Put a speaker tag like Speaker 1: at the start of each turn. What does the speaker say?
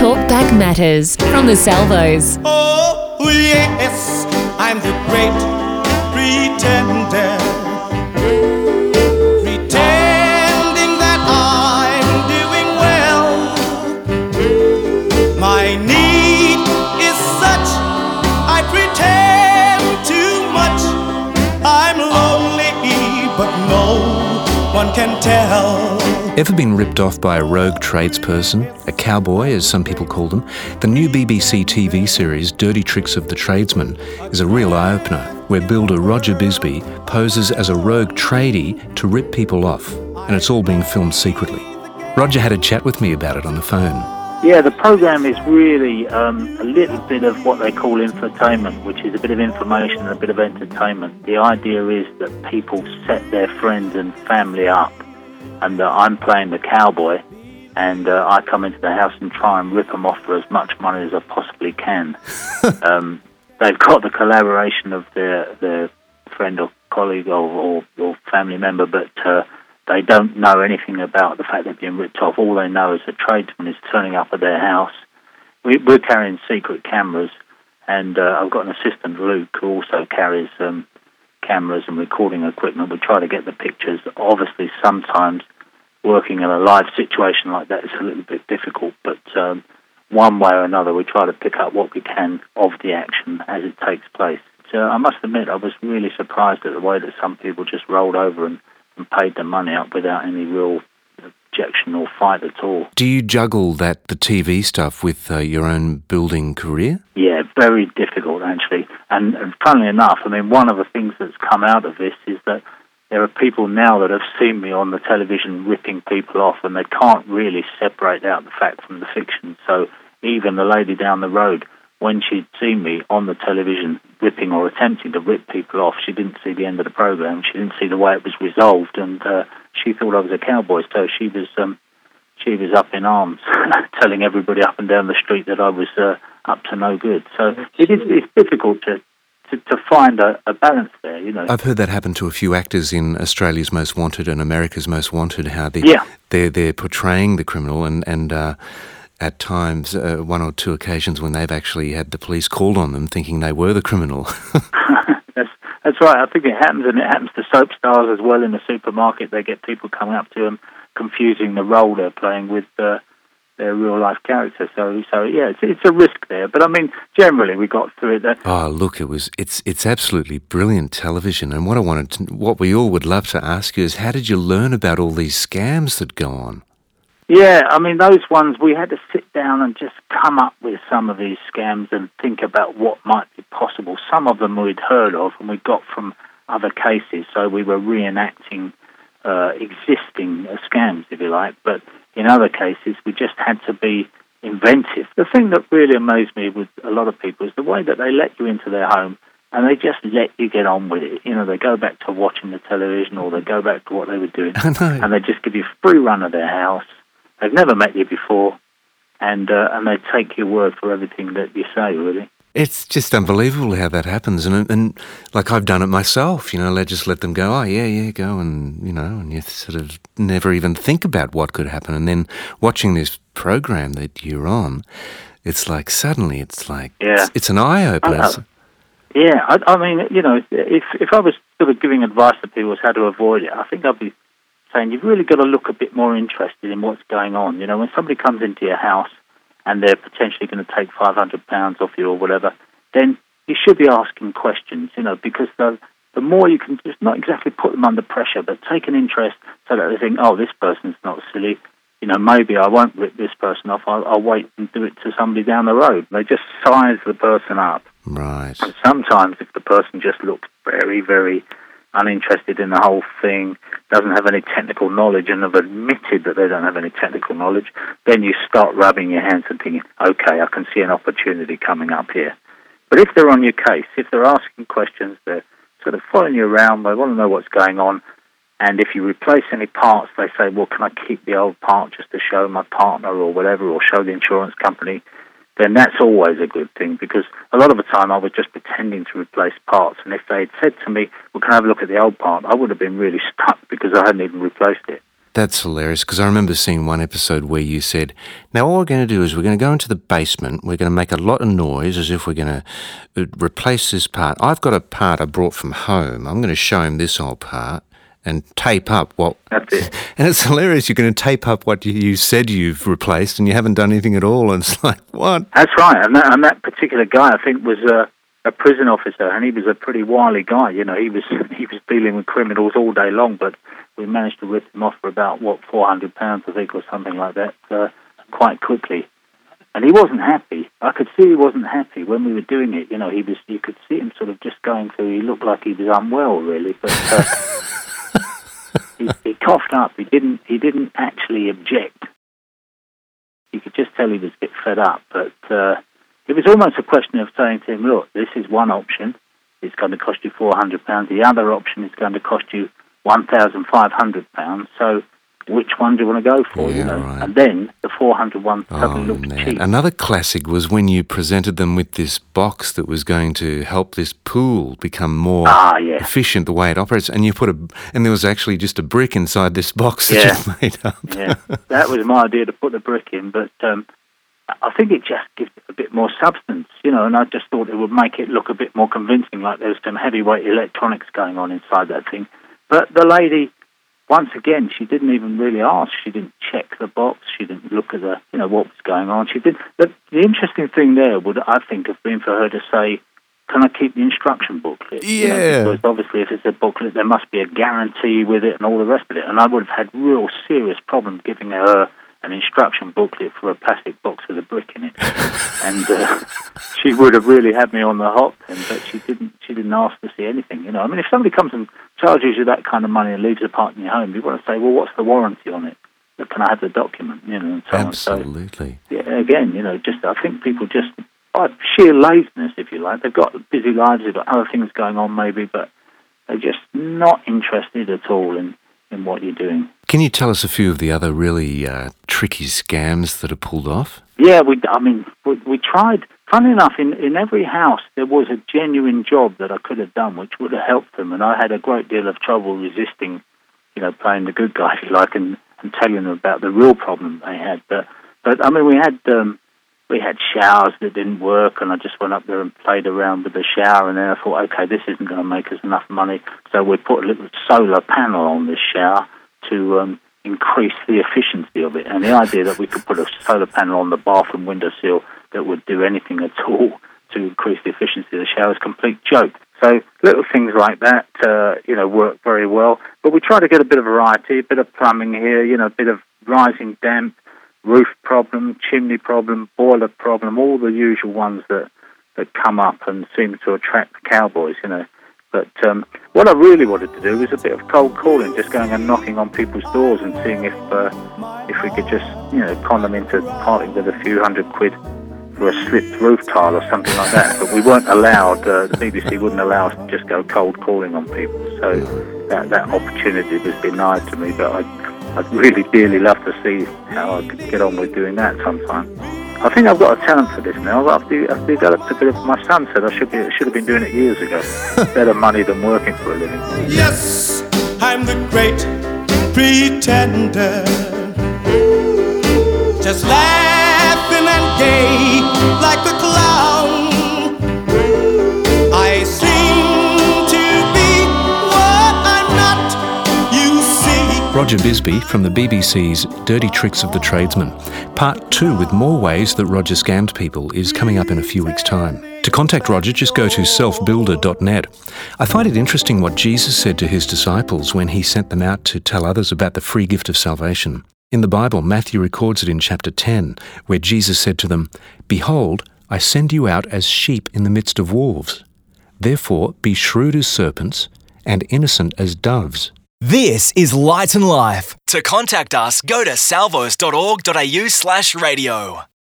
Speaker 1: Talkback Matters from the Salvos.
Speaker 2: Oh, yes, I'm the great pretender. Pretending that I'm doing well. My need one can tell.
Speaker 3: Ever been ripped off by a rogue tradesperson, a cowboy as some people call them? The new BBC TV series Dirty Tricks of the Tradesman is a real eye opener, where builder Roger Bisby poses as a rogue tradie to rip people off, and it's all being filmed secretly. Roger had a chat with me about it on the phone.
Speaker 4: Yeah, the program is really um, a little bit of what they call infotainment, which is a bit of information and a bit of entertainment. The idea is that people set their friends and family up and that I'm playing the cowboy, and uh, I come into the house and try and rip them off for as much money as I possibly can. um, they've got the collaboration of their their friend or colleague or, or, or family member, but uh, they don't know anything about the fact they're being ripped off. All they know is a tradesman is turning up at their house. We, we're carrying secret cameras, and uh, I've got an assistant, Luke, who also carries um, cameras and recording equipment. We try to get the pictures. Obviously, sometimes working in a live situation like that is a little bit difficult, but um, one way or another, we try to pick up what we can of the action as it takes place. So I must admit, I was really surprised at the way that some people just rolled over and, and paid the money up without any real objection or fight at all.
Speaker 3: Do you juggle that, the TV stuff, with uh, your own building career?
Speaker 4: Yeah, very difficult actually. And, and funnily enough, I mean, one of the things that's come out of this is that there are people now that have seen me on the television ripping people off, and they can't really separate out the fact from the fiction. So even the lady down the road, when she'd seen me on the television ripping or attempting to rip people off, she didn't see the end of the program. She didn't see the way it was resolved, and uh, she thought I was a cowboy. So she was um, she was up in arms, telling everybody up and down the street that I was uh, up to no good. So it is it's difficult to to, to find a, a, balance there, you know.
Speaker 3: I've heard that happen to a few actors in Australia's Most Wanted and America's Most Wanted. How they
Speaker 4: yeah.
Speaker 3: they're they're portraying the criminal and and. Uh, at times, uh, one or two occasions when they've actually had the police called on them thinking they were the criminal.
Speaker 4: that's, that's right. I think it happens, and it happens to soap stars as well in the supermarket. They get people coming up to them, confusing the role they're playing with uh, their real life character. So, so yeah, it's, it's a risk there. But I mean, generally, we got through it.
Speaker 3: Oh, look, it was it's it's absolutely brilliant television. And what I wanted, to, what we all would love to ask you is, how did you learn about all these scams that go on?
Speaker 4: Yeah, I mean, those ones we had to sit down and just come up with some of these scams and think about what might be possible. Some of them we'd heard of and we got from other cases, so we were reenacting uh, existing uh, scams, if you like. But in other cases, we just had to be inventive. The thing that really amazed me with a lot of people is the way that they let you into their home and they just let you get on with it. You know, they go back to watching the television or they go back to what they were doing and they just give you free run of their house. They've never met you before and uh, and they take your word for everything that you say, really.
Speaker 3: It's just unbelievable how that happens, and and like I've done it myself. You know, let just let them go. Oh yeah, yeah, go, and you know, and you sort of never even think about what could happen. And then watching this program that you're on, it's like suddenly it's like
Speaker 4: yeah.
Speaker 3: it's, it's an eye opener.
Speaker 4: Yeah, I, I mean, you know, if if I was sort of giving advice to people as how to avoid it, I think I'd be saying you've really got to look a bit more interested in what's going on. You know, when somebody comes into your house and they're potentially going to take five hundred pounds off you or whatever, then you should be asking questions. You know, because the the more you can just not exactly put them under pressure, but take an interest so that they think, oh, this person's not silly. You know, maybe I won't rip this person off. I'll, I'll wait and do it to somebody down the road. They just size the person up.
Speaker 3: Right.
Speaker 4: And sometimes, if the person just looks very, very uninterested in the whole thing, doesn't have any technical knowledge, and have admitted that they don't have any technical knowledge, then you start rubbing your hands and thinking, okay, I can see an opportunity coming up here. But if they're on your case, if they're asking questions, they're sort of following you around, they want to know what's going on, and if you replace any parts, they say, well, can I keep the old part just to show my partner or whatever, or show the insurance company? Then that's always a good thing because a lot of the time I was just pretending to replace parts. And if they had said to me, well, can I have a look at the old part, I would have been really stuck because I hadn't even replaced it.
Speaker 3: That's hilarious because I remember seeing one episode where you said, Now, all we're going to do is we're going to go into the basement, we're going to make a lot of noise as if we're going to uh, replace this part. I've got a part I brought from home. I'm going to show him this old part and tape up what.
Speaker 4: That's it.
Speaker 3: And it's hilarious. You're going to tape up what you, you said you've replaced and you haven't done anything at all. And it's like, what?
Speaker 4: That's right. And that, and that particular guy, I think, was a, a prison officer, and he was a pretty wily guy. You know, he was he was dealing with criminals all day long, but we managed to rip him off for about what 400 pounds, I think, or something like that, uh, quite quickly. And he wasn't happy. I could see he wasn't happy when we were doing it. You know, he was. You could see him sort of just going through. He looked like he was unwell, really, but. Uh, coughed up. He didn't. He didn't actually object. You could just tell he was a bit fed up. But uh, it was almost a question of saying to him, "Look, this is one option. It's going to cost you four hundred pounds. The other option is going to cost you one thousand five hundred pounds. So which one do you want to go for?
Speaker 3: Yeah,
Speaker 4: you know,
Speaker 3: right.
Speaker 4: and then the four hundred one
Speaker 3: Oh,
Speaker 4: suddenly looked
Speaker 3: man.
Speaker 4: cheap.
Speaker 3: Another classic was when you presented them with this box that was going to help this pool become more
Speaker 4: Ah, yeah.
Speaker 3: efficient the way it operates. And you put a, and there was actually just a brick inside this box that
Speaker 4: Yeah.
Speaker 3: you made up.
Speaker 4: yeah, that was my idea to put the brick in, but um, I think it just gives it a bit more substance, you know. And I just thought it would make it look a bit more convincing, like there's some heavyweight electronics going on inside that thing. But the lady, once again, she didn't even really ask. She didn't check the box. She didn't look at the, you know, what was going on. She did. The, the interesting thing there would, I think, have been for her to say, "Can I keep the instruction booklet?" You know,
Speaker 3: Yeah.
Speaker 4: because obviously, if it's a booklet, there must be a guarantee with it and all the rest of it. And I would have had real serious problems giving her an instruction booklet for a plastic box with a brick in it, and uh, she would have really had me on the hop. And but she didn't. She didn't ask to see anything. You know, I mean, if somebody comes and charges you that kind of money and leaves a part in your home, you want to say, well, what's the warranty on it? Can I have the document? You know, and so on. So
Speaker 3: Absolutely.
Speaker 4: yeah, again, you know, just I think people just by sheer laziness, if you like, they've got busy lives, they've got other things going on, maybe, but they're just not interested at all in in what you're doing.
Speaker 3: Can you tell us a few of the other really uh, tricky scams that are pulled off?
Speaker 4: Yeah, we. I mean, we, we tried. Funny enough, in in every house there was a genuine job that I could have done, which would have helped them, and I had a great deal of trouble resisting, you know, playing the good guy, if you like, and, and telling them about the real problem they had. But but I mean, we had um, we had showers that didn't work, and I just went up there and played around with the shower, and then I thought, okay, this isn't going to make us enough money, so we put a little solar panel on this shower to um, increase the efficiency of it. And the idea that we could put a solar panel on the bathroom windowsill that would do anything at all to increase the efficiency of the shower is a complete joke. So little things like that, uh, you know, work very well. But we try to get a bit of variety, a bit of plumbing here, you know, a bit of rising damp, roof problem, chimney problem, boiler problem, all the usual ones that that come up and seem to attract the cowboys, you know. But um, what I really wanted to do was a bit of cold calling, just going and knocking on people's doors and seeing if uh, if we could just, you know, con them into parting with a few hundred quid for a slipped roof tile or something like that. But we weren't allowed. Uh, the BBC wouldn't allow us to just go cold calling on people. So that that opportunity was denied to me. But I'd, I'd really dearly love to see how I could get on with doing that sometime. I think I've got a talent for this now. I've, I've developed a bit of. My son said I should be should have been doing it years ago. Better money than working for a living.
Speaker 2: Yes, I'm the great pretender. Just laughing and gay like a clown.
Speaker 3: Roger Bisby from the BBC's Dirty Tricks of the Tradesman. Part two with more ways that Roger scammed people is coming up in a few weeks' time. To contact Roger, just go to selfbuilder.net. I find it interesting what Jesus said to his disciples when he sent them out to tell others about the free gift of salvation. In the Bible, Matthew records it in chapter 10, where Jesus said to them, Behold, I send you out as sheep in the midst of wolves. Therefore, be shrewd as serpents and innocent as doves.
Speaker 5: This is Light and Life. To contact us, go to salvos.org.au slash radio.